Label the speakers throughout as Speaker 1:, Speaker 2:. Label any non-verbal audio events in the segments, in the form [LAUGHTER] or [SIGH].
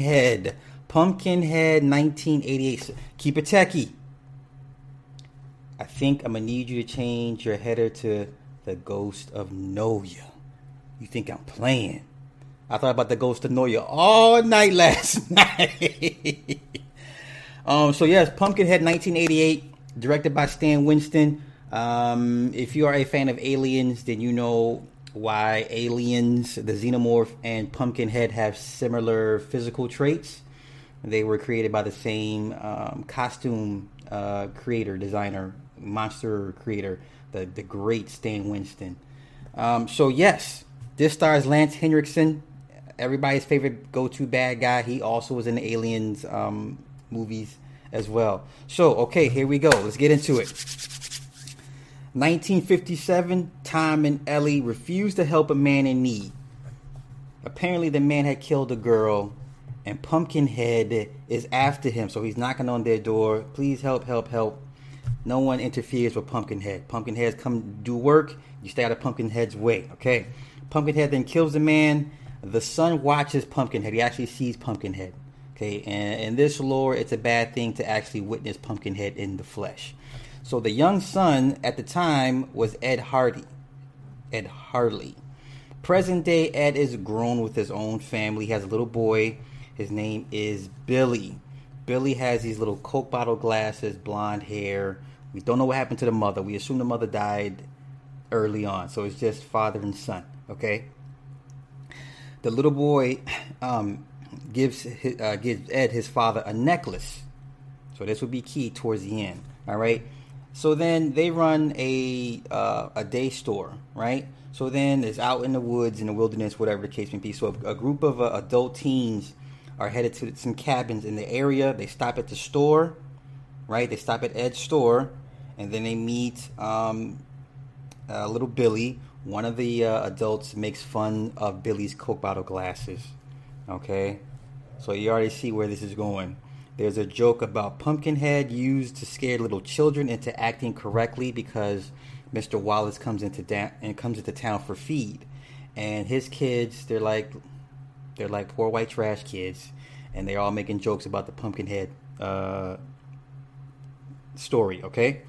Speaker 1: Pumpkinhead. Pumpkinhead 1988. Keep it techie. I think I'm gonna need you to change your header to the Ghost of Noya. You think I'm playing? I thought about the Ghost of Noya all night [LAUGHS] last night. [LAUGHS] um, so yes, Pumpkinhead 1988, directed by Stan Winston. Um, if you are a fan of Aliens, then you know why Aliens, the Xenomorph, and Pumpkinhead have similar physical traits. They were created by the same um, costume uh, creator, designer, monster creator, the, the great Stan Winston. Um, so, yes, this stars Lance Henriksen, everybody's favorite go to bad guy. He also was in the Aliens um, movies as well. So, okay, here we go. Let's get into it. 1957, Tom and Ellie refused to help a man in need. Apparently, the man had killed a girl, and Pumpkinhead is after him. So he's knocking on their door. Please help, help, help. No one interferes with Pumpkinhead. Pumpkinhead's come do work. You stay out of Pumpkinhead's way, okay? Pumpkinhead then kills the man. The son watches Pumpkinhead. He actually sees Pumpkinhead. Okay, and in this lore, it's a bad thing to actually witness Pumpkinhead in the flesh. So the young son at the time was Ed Hardy. Ed Harley. Present day Ed is grown with his own family. He has a little boy. His name is Billy. Billy has these little Coke bottle glasses, blonde hair. We don't know what happened to the mother. We assume the mother died early on. So it's just father and son. Okay. The little boy [CLEARS THROAT] um, gives his, uh, gives Ed his father a necklace. So this would be key towards the end. All right. So then they run a uh, a day store, right? So then it's out in the woods, in the wilderness, whatever the case may be. So a, a group of uh, adult teens are headed to some cabins in the area. They stop at the store, right? They stop at Ed's store, and then they meet um, uh, little Billy. One of the uh, adults makes fun of Billy's Coke bottle glasses. Okay, so you already see where this is going. There's a joke about Pumpkinhead used to scare little children into acting correctly because Mr. Wallace comes into da- and comes into town for feed, and his kids they're like they're like poor white trash kids, and they're all making jokes about the Pumpkinhead uh, story. Okay,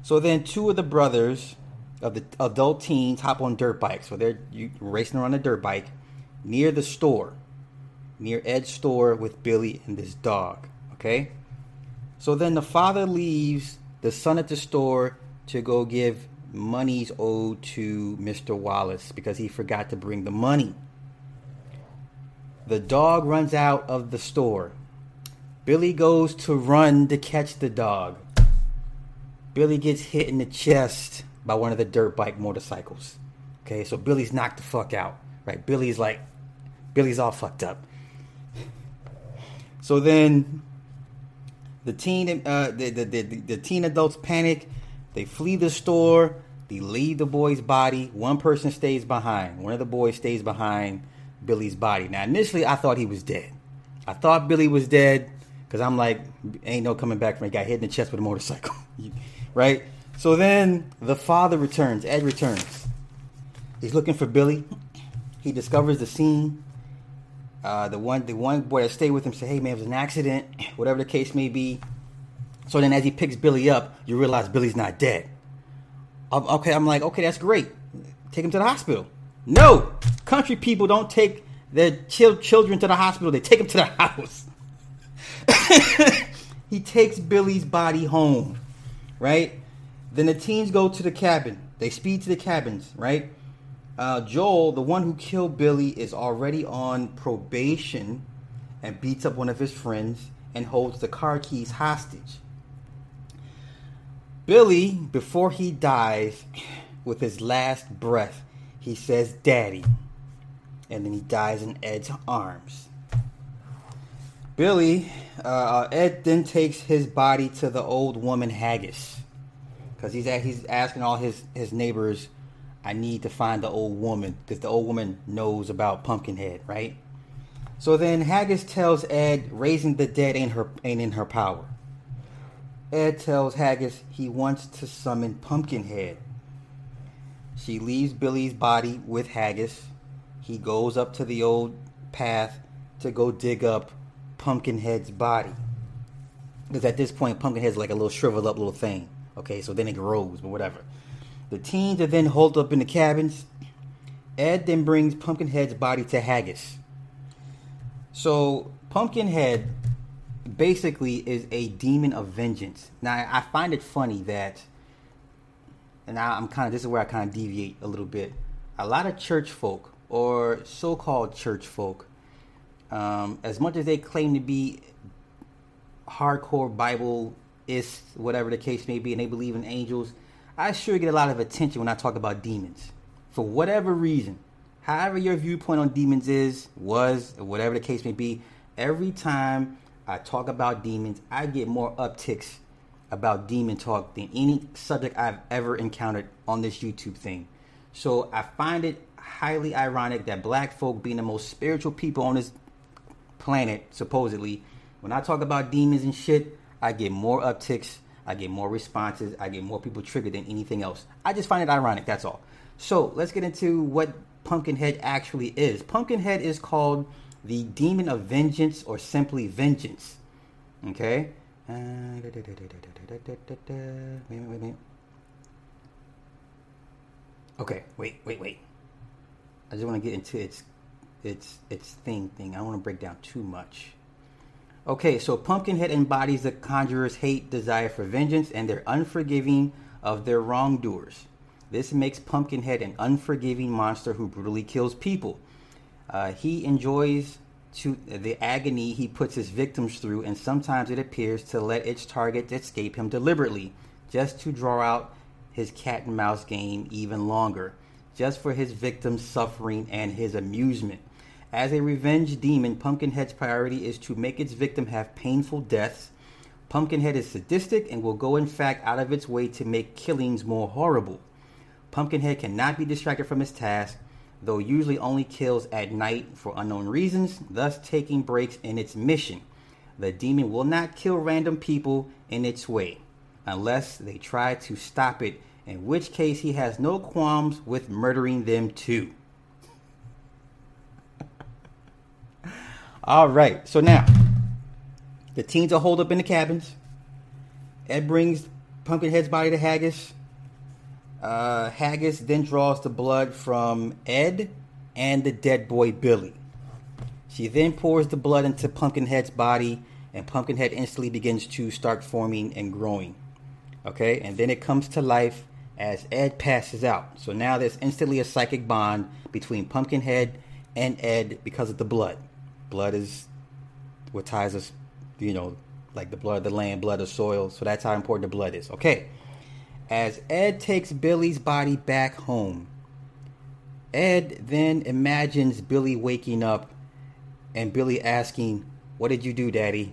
Speaker 1: so then two of the brothers of the adult teens hop on dirt bikes, so they're racing around a dirt bike near the store, near Ed's store with Billy and this dog. Okay? So then the father leaves the son at the store to go give monies owed to Mr. Wallace because he forgot to bring the money. The dog runs out of the store. Billy goes to run to catch the dog. Billy gets hit in the chest by one of the dirt bike motorcycles. Okay, so Billy's knocked the fuck out. Right? Billy's like, Billy's all fucked up. So then the teen, uh, the, the, the, the teen adults panic. They flee the store. They leave the boy's body. One person stays behind. One of the boys stays behind Billy's body. Now, initially, I thought he was dead. I thought Billy was dead because I'm like, ain't no coming back from a guy hit in the chest with a motorcycle, [LAUGHS] right? So then the father returns. Ed returns. He's looking for Billy. He discovers the scene. Uh, the one the one boy that stayed with him said, "Hey man, it was an accident, [CLEARS THROAT] whatever the case may be." So then, as he picks Billy up, you realize Billy's not dead. Um, okay, I'm like, okay, that's great. Take him to the hospital. No, country people don't take their ch- children to the hospital. They take him to the [LAUGHS] house. [LAUGHS] he takes Billy's body home, right? Then the teens go to the cabin. They speed to the cabins, right? Uh, Joel, the one who killed Billy, is already on probation and beats up one of his friends and holds the car keys hostage. Billy, before he dies, [CLEARS THROAT] with his last breath, he says, Daddy. And then he dies in Ed's arms. Billy, uh, Ed then takes his body to the old woman Haggis. Because he's, he's asking all his, his neighbors I need to find the old woman because the old woman knows about Pumpkinhead, right? So then Haggis tells Ed raising the dead ain't her ain't in her power. Ed tells Haggis he wants to summon Pumpkinhead. She leaves Billy's body with Haggis. He goes up to the old path to go dig up Pumpkinhead's body. Because at this point, Pumpkinhead's like a little shriveled up little thing. Okay, so then it grows, but whatever. The teens are then holed up in the cabins. Ed then brings Pumpkinhead's body to Haggis. So Pumpkinhead basically is a demon of vengeance. Now I find it funny that, and now I'm kind of this is where I kind of deviate a little bit. A lot of church folk or so-called church folk, um, as much as they claim to be hardcore Bible is whatever the case may be, and they believe in angels, I sure get a lot of attention when I talk about demons. For whatever reason, however your viewpoint on demons is, was, whatever the case may be, every time I talk about demons, I get more upticks about demon talk than any subject I've ever encountered on this YouTube thing. So I find it highly ironic that black folk being the most spiritual people on this planet, supposedly, when I talk about demons and shit, I get more upticks, I get more responses, I get more people triggered than anything else. I just find it ironic, that's all. So let's get into what Pumpkinhead actually is. Pumpkinhead is called the demon of vengeance or simply vengeance. Okay? Uh, wait, wait, wait, Okay, wait, wait, wait. I just want to get into its its its thing thing. I don't want to break down too much. Okay, so Pumpkinhead embodies the conjurer's hate, desire for vengeance, and their unforgiving of their wrongdoers. This makes Pumpkinhead an unforgiving monster who brutally kills people. Uh, he enjoys to the agony he puts his victims through, and sometimes it appears to let its target escape him deliberately, just to draw out his cat and mouse game even longer, just for his victims' suffering and his amusement. As a revenge demon, Pumpkinhead's priority is to make its victim have painful deaths. Pumpkinhead is sadistic and will go, in fact, out of its way to make killings more horrible. Pumpkinhead cannot be distracted from his task, though usually only kills at night for unknown reasons, thus taking breaks in its mission. The demon will not kill random people in its way, unless they try to stop it, in which case he has no qualms with murdering them too. All right, so now the teens are holed up in the cabins. Ed brings Pumpkinhead's body to Haggis. Uh, Haggis then draws the blood from Ed and the dead boy Billy. She then pours the blood into Pumpkinhead's body, and Pumpkinhead instantly begins to start forming and growing. Okay, and then it comes to life as Ed passes out. So now there's instantly a psychic bond between Pumpkinhead and Ed because of the blood. Blood is what ties us, you know, like the blood of the land, blood of soil. So that's how important the blood is. Okay. As Ed takes Billy's body back home, Ed then imagines Billy waking up and Billy asking, What did you do, Daddy?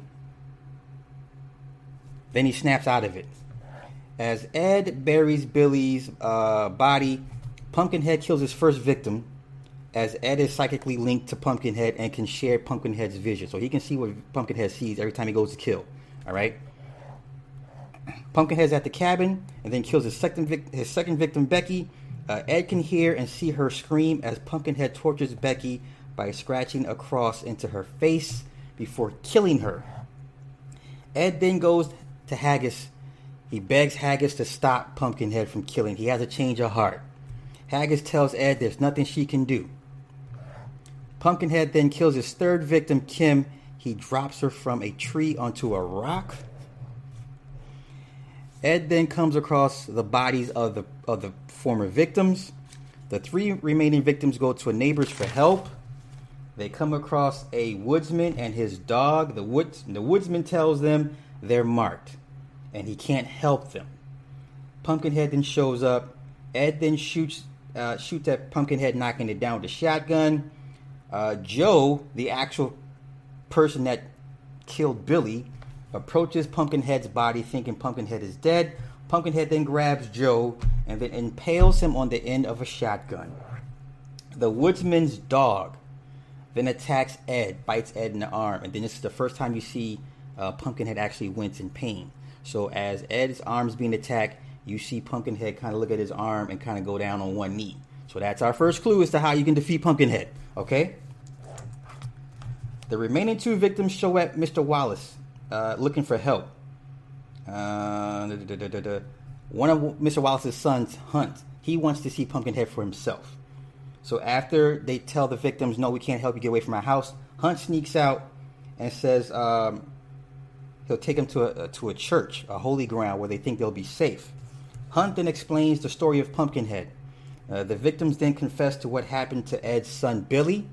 Speaker 1: Then he snaps out of it. As Ed buries Billy's uh, body, Pumpkinhead kills his first victim, as Ed is psychically linked to Pumpkinhead and can share Pumpkinhead's vision. So he can see what Pumpkinhead sees every time he goes to kill. All right? Pumpkinhead's at the cabin and then kills his second, vic- his second victim, Becky. Uh, Ed can hear and see her scream as Pumpkinhead tortures Becky by scratching across into her face before killing her. Ed then goes to Haggis. He begs Haggis to stop Pumpkinhead from killing. He has a change of heart. Haggis tells Ed there's nothing she can do. Pumpkinhead then kills his third victim, Kim. He drops her from a tree onto a rock. Ed then comes across the bodies of the of the former victims. The three remaining victims go to a neighbor's for help. They come across a woodsman and his dog. The woods the woodsman tells them they're marked, and he can't help them. Pumpkinhead then shows up. Ed then shoots uh, shoots at Pumpkinhead, knocking it down with a shotgun. Uh, Joe, the actual person that killed Billy, approaches Pumpkinhead's body thinking Pumpkinhead is dead. Pumpkinhead then grabs Joe and then impales him on the end of a shotgun. The woodsman's dog then attacks Ed, bites Ed in the arm, and then this is the first time you see uh, Pumpkinhead actually wince in pain. So as Ed's arm's being attacked, you see Pumpkinhead kind of look at his arm and kind of go down on one knee. So that's our first clue as to how you can defeat Pumpkinhead. Okay? The remaining two victims show at Mr. Wallace uh, looking for help. Uh, da, da, da, one of Mr. Wallace's sons, Hunt, he wants to see Pumpkinhead for himself. So after they tell the victims, no, we can't help you get away from our house, Hunt sneaks out and says um, he'll take them to a, to a church, a holy ground where they think they'll be safe. Hunt then explains the story of Pumpkinhead. Uh, the victims then confess to what happened to Ed's son Billy.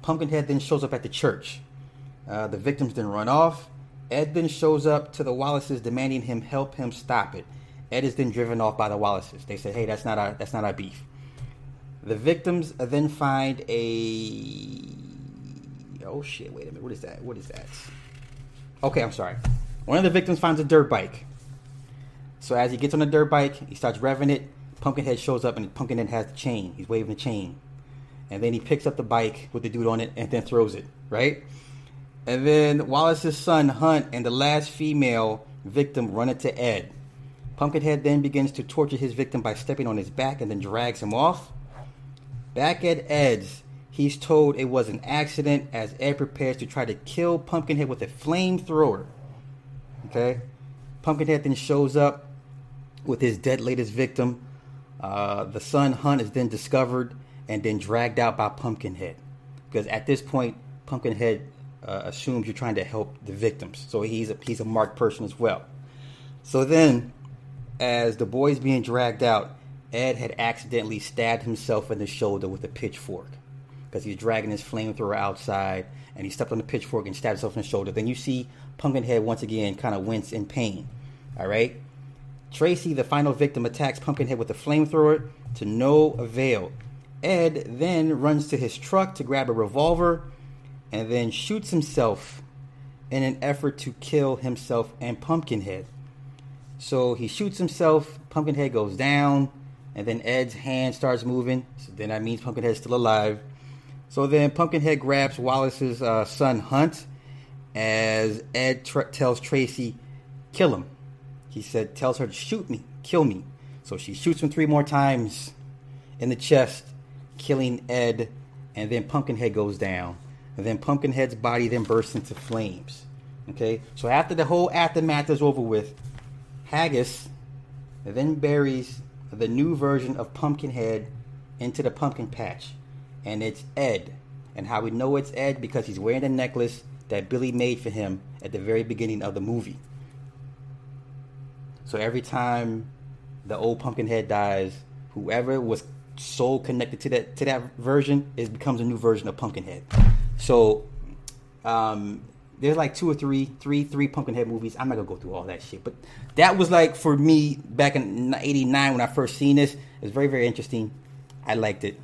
Speaker 1: Pumpkinhead then shows up at the church. Uh, the victims then run off. Ed then shows up to the Wallaces demanding him help him stop it. Ed is then driven off by the Wallaces. They say, "Hey, that's not our that's not our beef." The victims then find a oh shit! Wait a minute. What is that? What is that? Okay, I'm sorry. One of the victims finds a dirt bike. So as he gets on the dirt bike, he starts revving it. Pumpkinhead shows up and Pumpkinhead has the chain. He's waving the chain. And then he picks up the bike with the dude on it and then throws it, right? And then Wallace's son, Hunt, and the last female victim run into Ed. Pumpkinhead then begins to torture his victim by stepping on his back and then drags him off. Back at Ed's, he's told it was an accident as Ed prepares to try to kill Pumpkinhead with a flamethrower. Okay? Pumpkinhead then shows up with his dead latest victim. Uh, the son Hunt is then discovered and then dragged out by Pumpkinhead. Because at this point, Pumpkinhead uh, assumes you're trying to help the victims. So he's a, he's a marked person as well. So then, as the boy's being dragged out, Ed had accidentally stabbed himself in the shoulder with a pitchfork because he's dragging his flamethrower outside and he stepped on the pitchfork and stabbed himself in the shoulder. Then you see Pumpkinhead once again kind of wince in pain. All right. Tracy, the final victim, attacks Pumpkinhead with a flamethrower to no avail. Ed then runs to his truck to grab a revolver and then shoots himself in an effort to kill himself and Pumpkinhead. So he shoots himself, Pumpkinhead goes down, and then Ed's hand starts moving. So then that means Pumpkinhead's still alive. So then Pumpkinhead grabs Wallace's uh, son Hunt as Ed tells Tracy, kill him. He said, tells her to shoot me, kill me. So she shoots him three more times in the chest, killing Ed, and then Pumpkinhead goes down. And then Pumpkinhead's body then bursts into flames. Okay, so after the whole aftermath is over with, Haggis then buries the new version of Pumpkinhead into the pumpkin patch. And it's Ed. And how we know it's Ed because he's wearing the necklace that Billy made for him at the very beginning of the movie. So every time the old Pumpkinhead dies, whoever was soul connected to that to that version, it becomes a new version of Pumpkinhead. So um, there's like two or three, three, three Pumpkinhead movies. I'm not gonna go through all that shit, but that was like for me back in '89 when I first seen this. It was very, very interesting. I liked it.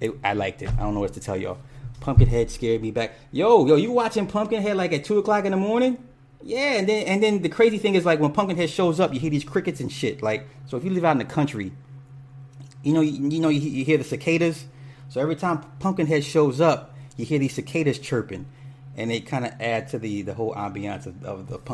Speaker 1: it. I liked it. I don't know what to tell y'all. Pumpkinhead scared me back. Yo, yo, you watching Pumpkinhead like at two o'clock in the morning? Yeah, and then and then the crazy thing is like when Pumpkinhead shows up, you hear these crickets and shit. Like, so if you live out in the country, you know, you, you know, you, you hear the cicadas. So every time Pumpkinhead shows up, you hear these cicadas chirping, and they kind of add to the the whole ambiance of, of the Pumpkin.